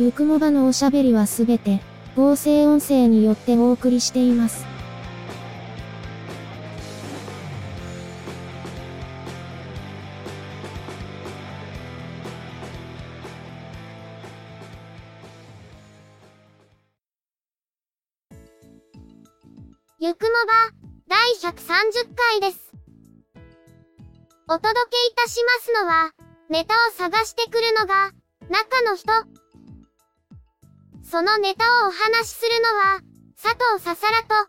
ゆくもばのおしゃべりはすべて、合成音声によってお送りしています。ゆくもば、第130回です。お届けいたしますのは、ネタを探してくるのが、中の人。そのネタをお話しするのは、佐藤ささらと、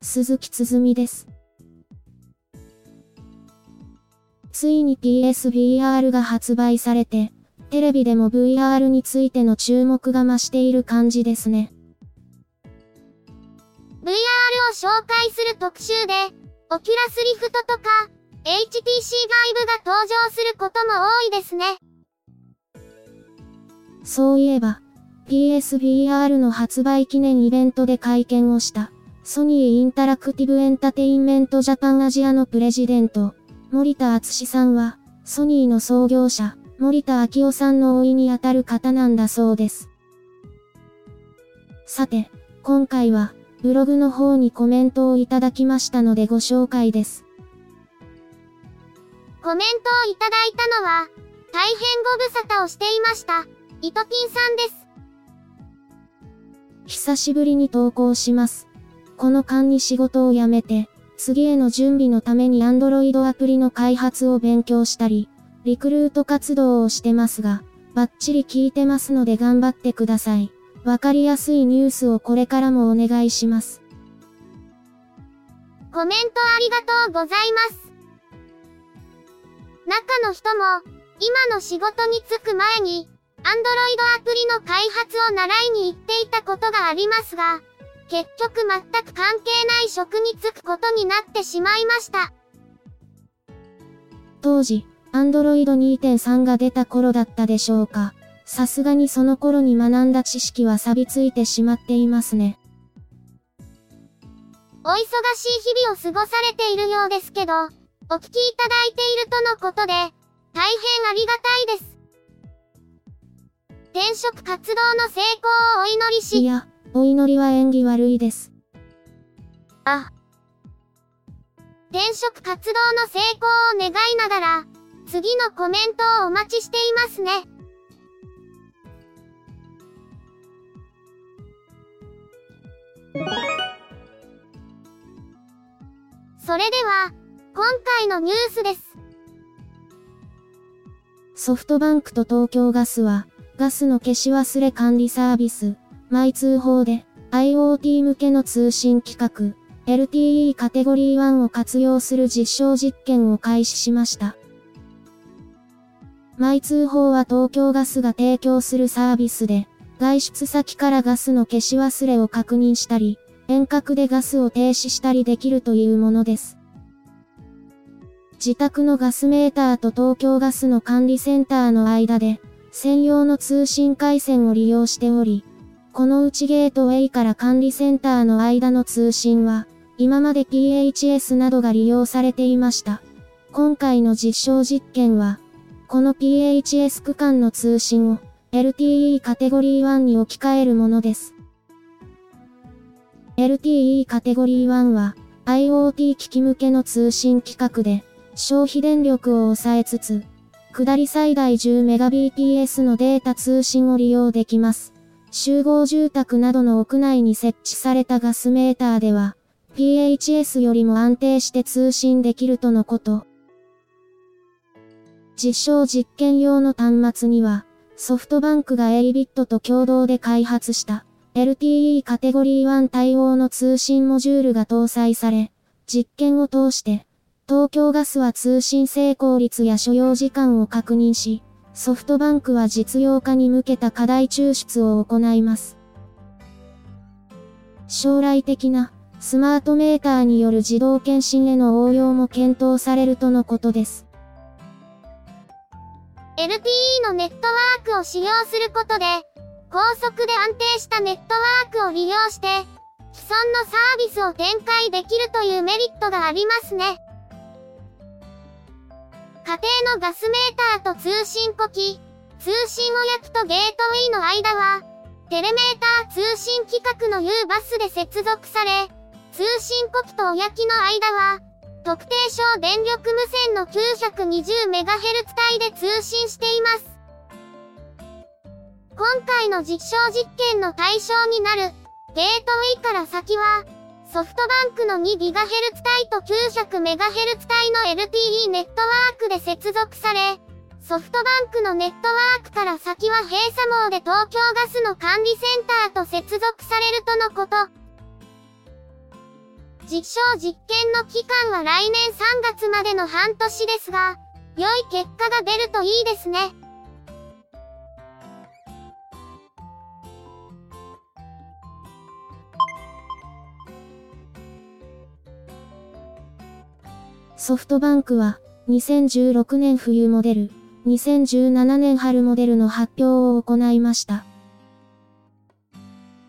鈴木つづみです。ついに PSVR が発売されて、テレビでも VR についての注目が増している感じですね。VR を紹介する特集で、 Oculus Rift とか、HTC Vive が登場することも多いですね。そういえば、PSVR の発売記念イベントで会見をした、ソニーインタラクティブエンタテインメントジャパンアジアのプレジデント、盛田厚さんは、ソニーの創業者、盛田昭夫さんの甥にあたる方なんだそうです。さて、今回は、ブログの方にコメントをいただきましたのでご紹介です。コメントをいただいたのは、大変ご無沙汰をしていました、イトピンさんです。久しぶりに投稿します。この間に仕事を辞めて、次への準備のために Android アプリの開発を勉強したり、リクルート活動をしてますが、バッチリ聞いてますので頑張ってください。わかりやすいニュースをこれからもお願いします。コメントありがとうございます。中の人も、今の仕事に就く前に、Android アプリの開発を習いに行っていたことがありますが、結局全く関係ない職に就くことになってしまいました。当時、Android 2.3が出た頃だったでしょうか。さすがにその頃に学んだ知識は錆びついてしまっていますね。お忙しい日々を過ごされているようですけど、お聞きいただいているとのことで、大変ありがたいです。転職活動の成功をお祈りし。いや、お祈りは縁起悪いです。あ。転職活動の成功を願いながら、次のコメントをお待ちしていますね。それでは、今回のニュースです。ソフトバンクと東京ガスは、ガスの消し忘れ管理サービス、マイ通報で、IoT 向けの通信規格、LTE カテゴリー1を活用する実証実験を開始しました。マイ通報は東京ガスが提供するサービスで、外出先からガスの消し忘れを確認したり、遠隔でガスを停止したりできるというものです。自宅のガスメーターと東京ガスの管理センターの間で、専用の通信回線を利用しており、このうちゲートウェイから管理センターの間の通信は、今まで PHS などが利用されていました。今回の実証実験は、この PHS 区間の通信を LTE カテゴリー1に置き換えるものです。LTE カテゴリー1は IoT 機器向けの通信規格で消費電力を抑えつつ、下り最大 10Mbps のデータ通信を利用できます。集合住宅などの屋内に設置されたガスメーターでは、PHS よりも安定して通信できるとのこと。実証実験用の端末には、ソフトバンクが a ビットと共同で開発した LTE カテゴリー1対応の通信モジュールが搭載され、実験を通して、東京ガスは通信成功率や所要時間を確認し、ソフトバンクは実用化に向けた課題抽出を行います。将来的なスマートメーターによる自動検診への応用も検討されるとのことです。LTE のネットワークを使用することで、高速で安定したネットワークを利用して、既存のサービスを展開できるというメリットがありますね。家庭のガスメーターと通信呼気、通信親機とゲートウェイの間は、テレメーター通信規格の U バスで接続され、通信呼気と親機の間は、特定省電力無線の 920MHz 帯で通信しています。今回の実証実験の対象になる、ゲートウェイから先は、ソフトバンクの 2GHz 帯と 900MHz 帯の LTE ネットワークで接続され、ソフトバンクのネットワークから先は閉鎖網で東京ガスの管理センターと接続されるとのこと。実証実験の期間は来年3月までの半年ですが、良い結果が出るといいですね。ソフトバンクは、2016年冬モデル、2017年春モデルの発表を行いました。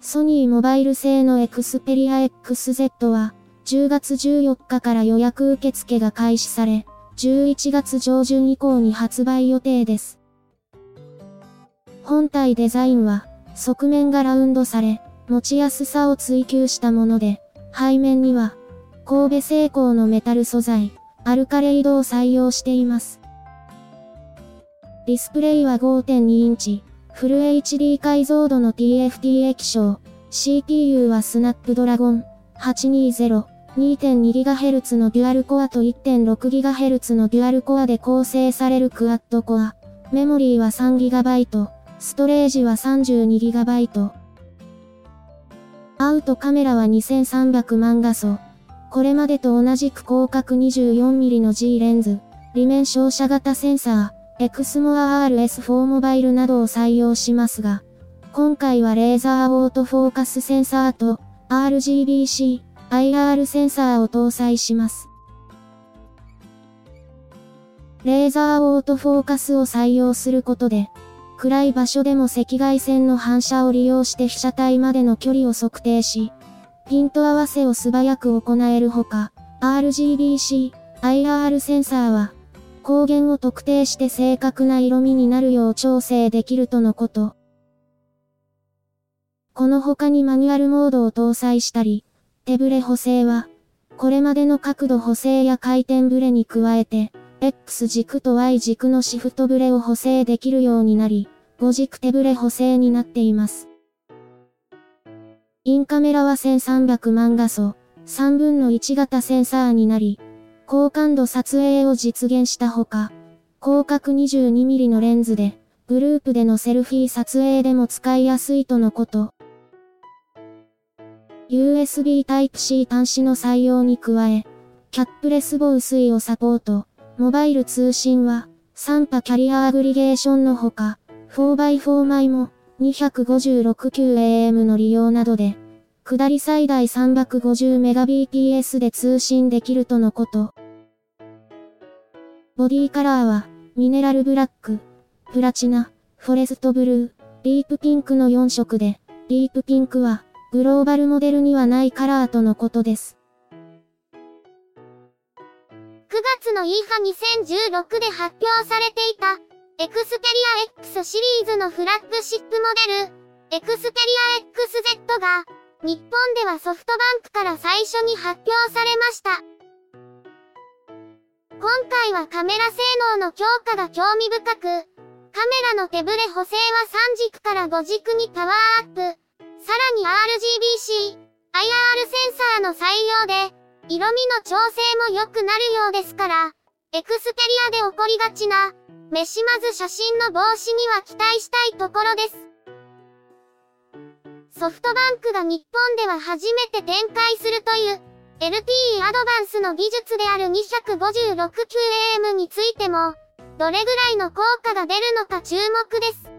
ソニーモバイル製のエクスペリア XZ は、10月14日から予約受付が開始され、11月上旬以降に発売予定です。本体デザインは、側面がラウンドされ、持ちやすさを追求したもので、背面には、神戸製鋼のメタル素材、アルカレイドを採用しています。ディスプレイは5.2インチ、フル HD 解像度の TFT 液晶、CPU はスナップドラゴン820、2.2GHz のデュアルコアと 1.6GHz のデュアルコアで構成されるクワッドコア。メモリーは 3GB、ストレージは 32GB。アウトカメラは2300万画素。これまでと同じく広角 24mm の G レンズ、裏面照射型センサー、エクスモア RS4 モバイルなどを採用しますが、今回はレーザーオートフォーカスセンサーと RGBC、IR センサーを搭載します。レーザーオートフォーカスを採用することで、暗い場所でも赤外線の反射を利用して被写体までの距離を測定し、ピント合わせを素早く行えるほか、RGBC、IR センサーは、光源を特定して正確な色味になるよう調整できるとのこと。この他にマニュアルモードを搭載したり、手ブレ補正は、これまでの角度補正や回転ブレに加えて、X 軸と Y 軸のシフトブレを補正できるようになり、5軸手ブレ補正になっています。インカメラは1300万画素、3分の1型センサーになり、高感度撮影を実現したほか、広角 22mm のレンズで、グループでのセルフィー撮影でも使いやすいとのこと。USB Type-C 端子の採用に加え、キャップレス防水をサポート、モバイル通信は、3波キャリアアグリゲーションのほか、4x4 枚も、256QAM の利用などで、下り最大 350Mbps で通信できるとのこと。ボディカラーは、ミネラルブラック、プラチナ、フォレストブルー、ディープピンクの4色で、ディープピンクは、グローバルモデルにはないカラーとのことです。9月の EHA2016 で発表されていた、エクスペリア X シリーズのフラッグシップモデル、エクスペリア XZ が、日本ではソフトバンクから最初に発表されました。今回はカメラ性能の強化が興味深く、カメラの手ブレ補正は3軸から5軸にパワーアップ、さらに RGBC、IR センサーの採用で、色味の調整も良くなるようですから、エクスペリアで起こりがちな、めしまず写真の防止には期待したいところです。ソフトバンクが日本では初めて展開するという LTE アドバンスの技術である 256QAM についても、どれぐらいの効果が出るのか注目です。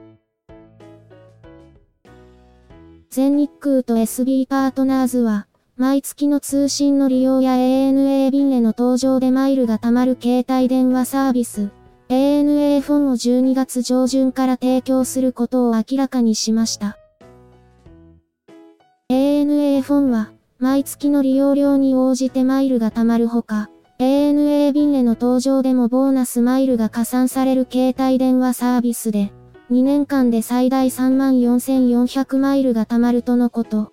全日空と SB パートナーズは、毎月の通信の利用や ANA 便への搭乗でマイルが貯まる携帯電話サービス、ANA フォンを12月上旬から提供することを明らかにしました。ANA フォンは、毎月の利用量に応じてマイルが貯まるほか、ANA 便への搭乗でもボーナスマイルが加算される携帯電話サービスで、2年間で最大34,400マイルが貯まるとのこと。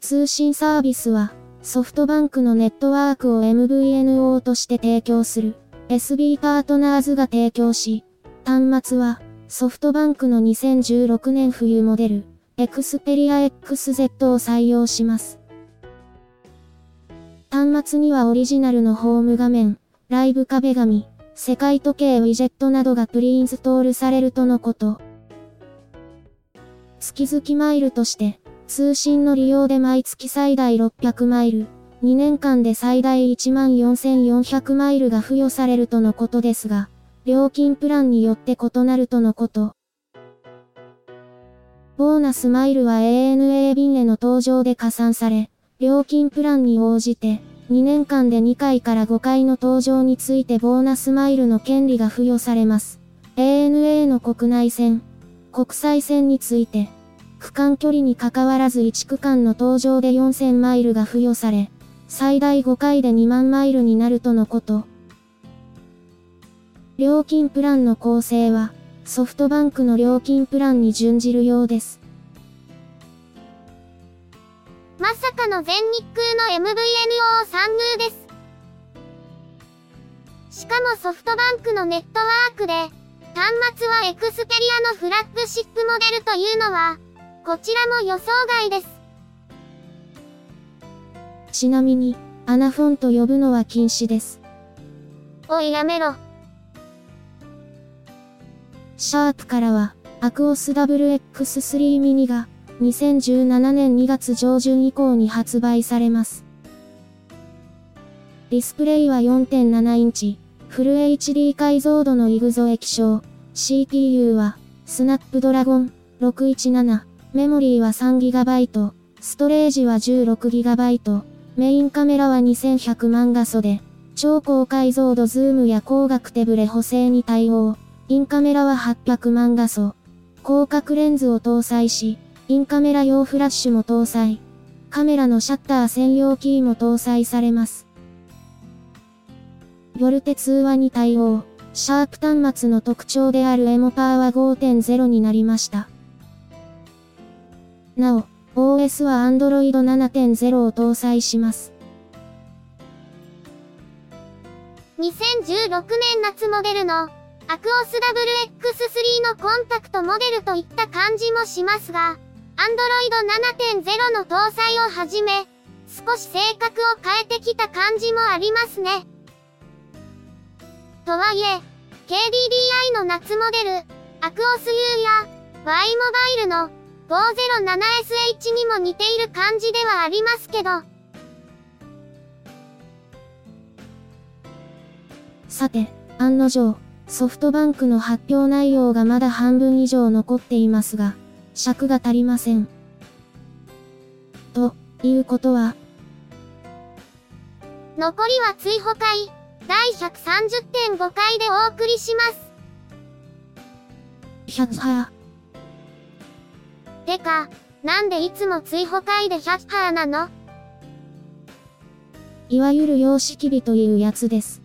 通信サービスは、ソフトバンクのネットワークを MVNO として提供する SB パートナーズが提供し、端末はソフトバンクの2016年冬モデルエクスペリア XZ を採用します。端末にはオリジナルのホーム画面、ライブ壁紙、世界時計ウィジェットなどがプリインストールされるとのこと。月々マイルとして、通信の利用で毎月最大600マイル、2年間で最大14,400マイルが付与されるとのことですが、料金プランによって異なるとのこと。ボーナスマイルは ANA 便への搭乗で加算され、料金プランに応じて、2年間で2回から5回の搭乗についてボーナスマイルの権利が付与されます。ANA の国内線、国際線について、区間距離に関わらず1区間の搭乗で4000マイルが付与され、最大5回で2万マイルになるとのこと。料金プランの構成は、ソフトバンクの料金プランに準じるようです。まさかの全日空の MVNO 参入です。しかもソフトバンクのネットワークで、端末はエクスペリアのフラッグシップモデルというのは、こちらも予想外です。ちなみに、アナフォンと呼ぶのは禁止です。おいやめろ。シャープからは、アクオス WX3 ミニが、2017年2月上旬以降に発売されます。ディスプレイは4.7インチ、フル HD 解像度のイグゾ液晶、CPU は、スナップドラゴン617、メモリーは 3GB、ストレージは 16GB、メインカメラは2100万画素で、超高解像度ズームや光学手ブレ補正に対応。インカメラは800万画素。広角レンズを搭載し、インカメラ用フラッシュも搭載。カメラのシャッター専用キーも搭載されます。 VoLTE 通話に対応。シャープ端末の特徴であるエモパーは5.0になりました。なお、OS は Android 7.0を搭載します。2016年夏モデルのアクオス WX3 のコンパクトモデルといった感じもしますが、Android 7.0の搭載をはじめ、少し性格を変えてきた感じもありますね。とはいえ、KDDI の夏モデル、アクオス U や Y モバイルの 507SH にも似ている感じではありますけど、さて、案の定、ソフトバンクの発表内容がまだ半分以上残っていますが、尺が足りません。ということは、残りは追放会、第130.5回でお送りします。100波、てか、なんでいつも追放会で100%なの？いわゆる様式日というやつです。